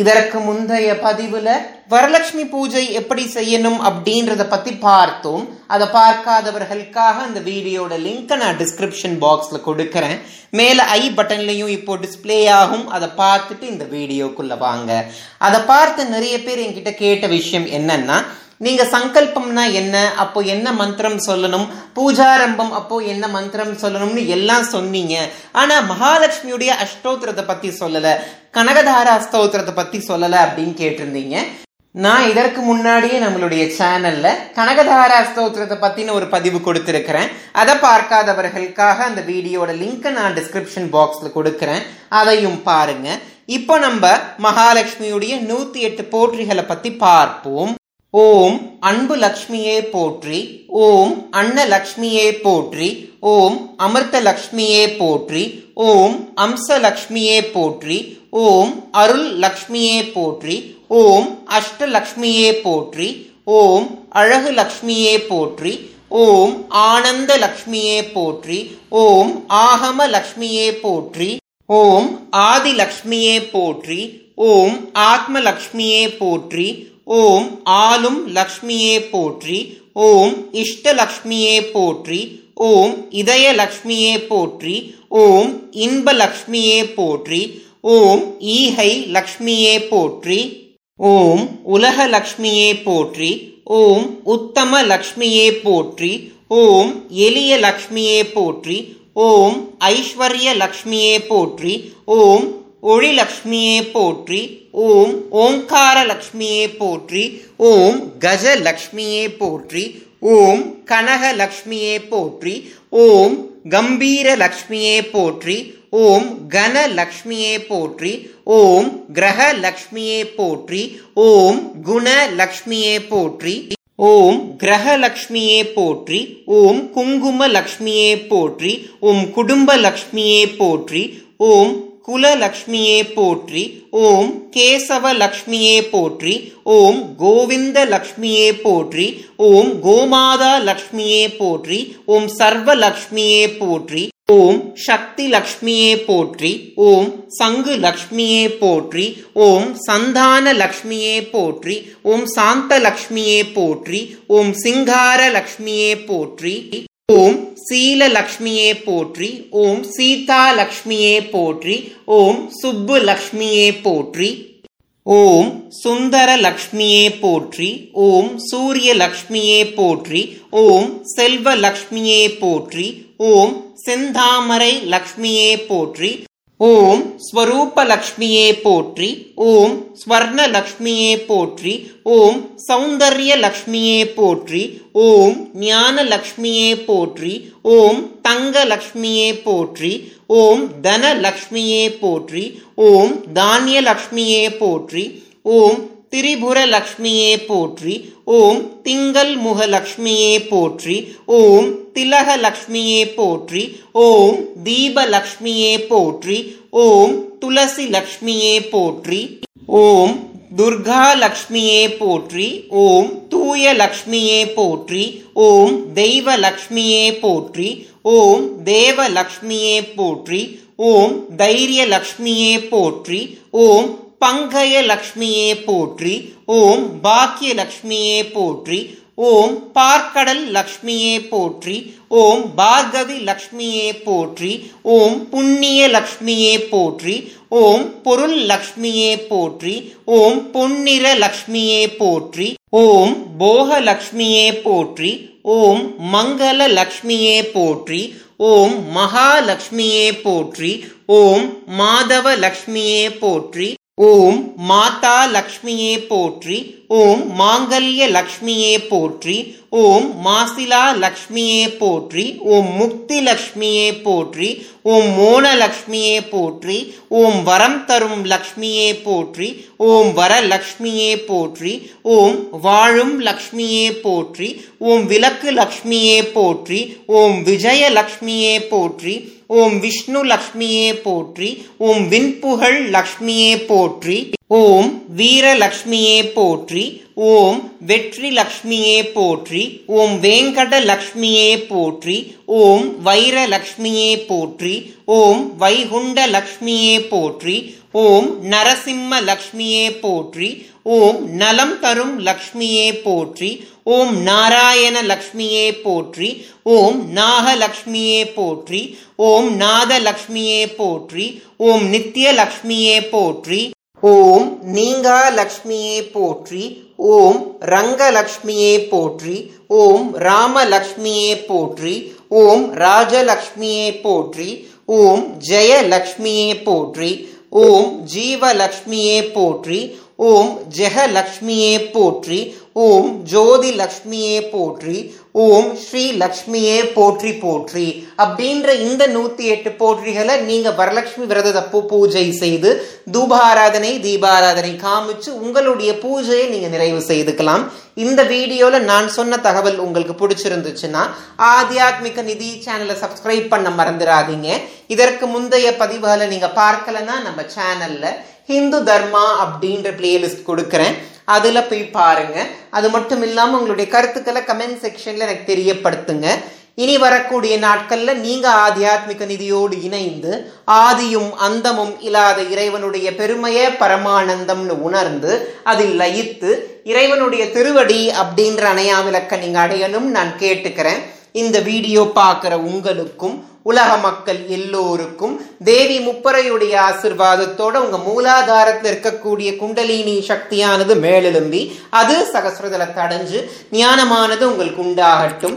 இதற்கு முந்தைய பதிவுல வரலட்சுமி பூஜை எப்படி செய்யணும் அப்படின்றத பத்தி பார்த்தோம். அதை பார்க்காதவர்களுக்காக அந்த வீடியோட லிங்க்கை நான் டிஸ்கிரிப்ஷன் பாக்ஸ்ல கொடுக்கறேன். மேல ஐ பட்டன்லையும் இப்போ டிஸ்ப்ளே ஆகும். அதை பார்த்துட்டு இந்த வீடியோக்குள்ள வாங்க. அதை பார்த்து நிறைய பேர் என்கிட்ட கேட்ட விஷயம் என்னன்னா நீங்க சங்கல்பம்னா என்ன? அப்போ என்ன மந்திரம் சொல்லணும்? பூஜாரம்பம் அப்போ என்ன மந்திரம் சொல்லணும்னு எல்லாம் சொன்னீங்க. ஆனா மகாலட்சுமியுடைய அஷ்டோத்திரத்தை பத்தி சொல்லல. கனகதாரா அஸ்தோத்திரத்தை பத்தி சொல்லல அப்படின்னு கேட்டிருந்தீங்க. நான் இதற்கு முன்னாடியே நம்மளுடைய சேனல்ல கனகதாரா ஸ்தோத்திரத்தை பத்தின ஒரு பதிவு கொடுத்திருக்கிறேன். அதை பார்க்காதவர்களுக்காக அந்த வீடியோட லிங்கை நான் டிஸ்கிரிப்ஷன் பாக்ஸ்ல கொடுக்கிறேன். அதையும் பாருங்க. இப்போ நம்ம மகாலட்சுமியுடைய நூத்தி எட்டு போற்றிகளை பத்தி பார்ப்போம். ஓம் அன்பு லக்ஷ்மியே போற்றி ஓம் அன்ன லக்ஷ்மியே போற்றி ஓம் அமிர்த லக்ஷ்மியே போற்றி ஓம் அம்ச லக்ஷ்மியே போற்றி ஓம் அருள் லக்ஷ்மியே போற்றி ஓம் அஷ்ட லக்ஷ்மியே போற்றி ஓம் அழகு லக்ஷ்மியே போற்றி ஓம் ஆனந்த லக்ஷ்மியே போற்றி ஓம் ஆகம லக்ஷ்மியே போற்றி ஓம் ஆதி லக்ஷ்மியே போற்றி ஓம் ஆத்ம லக்ஷ்மியே போற்றி ஓம் ஆளும் லக்ஷ்மியே போற்றி ஓம் இஷ்டலக்ஷ்மியே போற்றி ஓம் இதய லக்ஷ்மியே போற்றி ஓம் இன்ப லக்ஷ்மியே போற்றி ஓம் ஈகை லக்ஷ்மியே போற்றி ஓம் உலக லக்ஷ்மியே போற்றி ஓம் உத்தம லக்ஷ்மியே போற்றி ஓம் எளிய லக்ஷ்மியே போற்றி ஓம் ஐஸ்வர்ய லக்ஷ்மியே போற்றி ஓம் ஒளி லக்ஷ்மியே போற்றி ஓம் ஓங்கார லக்ஷ்மியே போற்றி ஓம் கஜ லக்ஷ்மியே போற்றி ஓம் கனக லக்ஷ்மியே போற்றி ஓம் கம்பீர லக்ஷ்மியே போற்றி ஓம் கன லக்ஷ்மியே போற்றி ஓம் கிரக லக்ஷ்மியே போற்றி ஓம் குண லக்ஷ்மியே போற்றி ஓம் கிரக லக்ஷ்மியே போற்றி ஓம் குங்கும லக்ஷ்மியே போற்றி ஓம் குடும்ப லக்ஷ்மியே போற்றி ஓம் குலலக்ஷ்மியே போற்றி ஓம் கேசவ லக்ஷ்மியே போற்றி ஓம் கோவிந்த லக்ஷ்மியே போற்றி ஓம் கோமாதா லக்ஷ்மியே போற்றி ஓம் சர்வ லக்ஷ்மியே போற்றி ஓம் சக்தி லக்ஷ்மியே போற்றி ஓம் சங்கு லக்ஷ்மியே போற்றி ஓம் சந்தான லக்ஷ்மியே போற்றி ஓம் சாந்த லக்ஷ்மியே போற்றி ஓம் சிங்கார லக்ஷ்மியே போற்றி. ஓம் சீல லக்ஷ்மியே போற்றி ஓம் சீதா லக்ஷ்மியே போற்றி ஓம் சுப்பு லக்ஷ்மியே போற்றி ஓம் சுந்தர லக்ஷ்மியே போற்றி ஓம் சூரிய லக்ஷ்மியே போற்றி ஓம் செல்வ லக்ஷ்மியே போற்றி ஓம் செந்தாமரை லக்ஷ்மியே போற்றி ஓம் ஸ்வரூப லக்ஷ்மியே போற்றி ஓம் ஸ்வர்ண லக்ஷ்மியே போற்றி ஓம் சௌந்தர்ய லக்ஷ்மியே போற்றி ஓம் ஞான லக்ஷ்மியே போற்றி ஓம் தங்க லக்ஷ்மியே போற்றி ஓம் தன லக்ஷ்மியே போற்றி ஓம் தானிய லக்ஷ்மியே போற்றி ஓம் திரிபுர லக்ஷ்மியே போற்றி ஓம் திங்கள் முக லக்ஷ்மியே போற்றி ஓம் திலக லக்ஷ்மியே போற்றி ஓம் தீப லக்ஷ்மியே போற்றி ஓம் துளசி லக்ஷ்மியே போற்றி ஓம் துர்கா லக்ஷ்மியே போற்றி ஓம் தூய லக்ஷ்மியே போற்றி ஓம் தெய்வ லக்ஷ்மியே போற்றி ஓம் தேவ லக்ஷ்மியே போற்றி ஓம் தைரிய லக்ஷ்மியே போற்றி ஓம் பங்கய லக்ஷ்மியே போற்றி ஓம் பாக்கிய லக்ஷ்மியே போற்றி ஓம் பார்க்கடல் லக்ஷ்மியே போற்றி ஓம் பார்கவி லக்ஷ்மியே போற்றி ஓம் புண்ணிய லக்ஷ்மியே போற்றி ஓம் பொருள் லக்ஷ்மியே போற்றி ஓம் பொன்னிற லக்ஷ்மியே போற்றி ஓம் போக லக்ஷ்மியே போற்றி ஓம் மங்கள லக்ஷ்மியே போற்றி ஓம் மகாலட்சுமியே போற்றி ஓம் மாதவ லக்ஷ்மியே போற்றி ஓம் மாதா லக்ஷ்மியே போற்றி ஓம் மாங்கல்ய லக்ஷ்மியே போற்றி ஓம் மாசிலா லக்ஷ்மியே போற்றி ஓம் முக்தி லக்ஷ்மியே போற்றி ஓம் மோன லக்ஷ்மியே போற்றி ஓம் வரம் தரும் லக்ஷ்மியே போற்றி ஓம் வர லக்ஷ்மியே போற்றி ஓம் வாழும் லக்ஷ்மியே போற்றி ஓம் விளக்கு லக்ஷ்மியே போற்றி ஓம் விஜய லக்ஷ்மியே போற்றி ஓம் விஷ்ணு லக்ஷ்மியே போற்றி ஓம் விண்புகழ் லக்ஷ்மியே போற்றி ஓம் வீரலக்ஷ்மியே போற்றி ஓம் வெற்றி லக்ஷ்மியே போற்றி ஓம் வேங்கட லக்ஷ்மியே போற்றி ஓம் வைரலக்ஷ்மியே போற்றி ஓம் வைகுண்ட லக்ஷ்மியே போற்றி ஓம் நரசிம்ம லக்ஷ்மியே போற்றி ஓம் நலம் தரும் லக்ஷ்மியே போற்றி ஓம் நாராயண லக்ஷ்மியே போற்றி ஓம் நாகலக்ஷ்மியே போற்றி ஓம் நாதலக்ஷ்மியே போற்றி ஓம் நித்ய லக்ஷ்மியே போற்றி ஓம் நீங்கா லக்ஷ்மியே போற்றி ஓம் ரங்கலக்ஷ்மியே போற்றி ஓம் ராமலக்ஷ்மியே போற்றி ஓம் ராஜலக்ஷ்மியே போற்றி ஓம் ஜெயலக்ஷ்மியே போற்றி ஓம் ஜீவலக்ஷ்மியே போற்றி ஓம் ஜெகலக்ஷ்மியே போற்றி ஓம் ஜோதி லக்ஷ்மியே போற்றி ஓம் ஸ்ரீ லக்ஷ்மியே போற்றி போற்றி அப்படின்ற இந்த நூத்தி எட்டு போற்றிகளை நீங்க வரலட்சுமி விரதத்தப்போ பூஜை செய்து தூபாராதனை தீபாராதனை காமிச்சு உங்களுடைய பூஜையை நீங்க நிறைவு செய்துக்கலாம். இந்த வீடியோல நான் சொன்ன தகவல் உங்களுக்கு பிடிச்சிருந்துச்சுன்னா ஆத்தியாத்மிக நிதி சேனலை சப்ஸ்கிரைப் பண்ண மறந்துடாதீங்க. இதற்கு முந்தைய பதிவுகளை நீங்க பார்க்கலன்னா நம்ம சேனல்ல ஹிந்து தர்மா அப்படின்ற பிளேலிஸ்ட் கொடுக்குறேன். அதில் போய் பாருங்க. அது மட்டும் இல்லாமல் உங்களுடைய கருத்துக்களை கமெண்ட் செக்ஷன்ல எனக்கு தெரியப்படுத்துங்க. இனி வரக்கூடிய நாட்களில் நீங்கள் ஆத்தியாத்மிக நிதியோடு இணைந்து ஆதியும் அந்தமும் இல்லாத இறைவனுடைய பெருமையே பரமானந்தம்னு உணர்ந்து அதில் லயித்து இறைவனுடைய திருவடி அப்படின்ற அணையா விளக்க நீங்க அடையணும் நான் கேட்டுக்கிறேன். இந்த வீடியோ பார்க்குற உங்களுக்கும் உலக மக்கள் எல்லோருக்கும் தேவி முப்பரையுடைய ஆசிர்வாதத்தோட உங்க மூலாதாரத்தில் இருக்கக்கூடிய குண்டலினி சக்தியானது மேலெழும்பி அது சகசிரதலத்தை அடைஞ்சு ஞானமானது உங்களுக்கு உண்டாகட்டும்.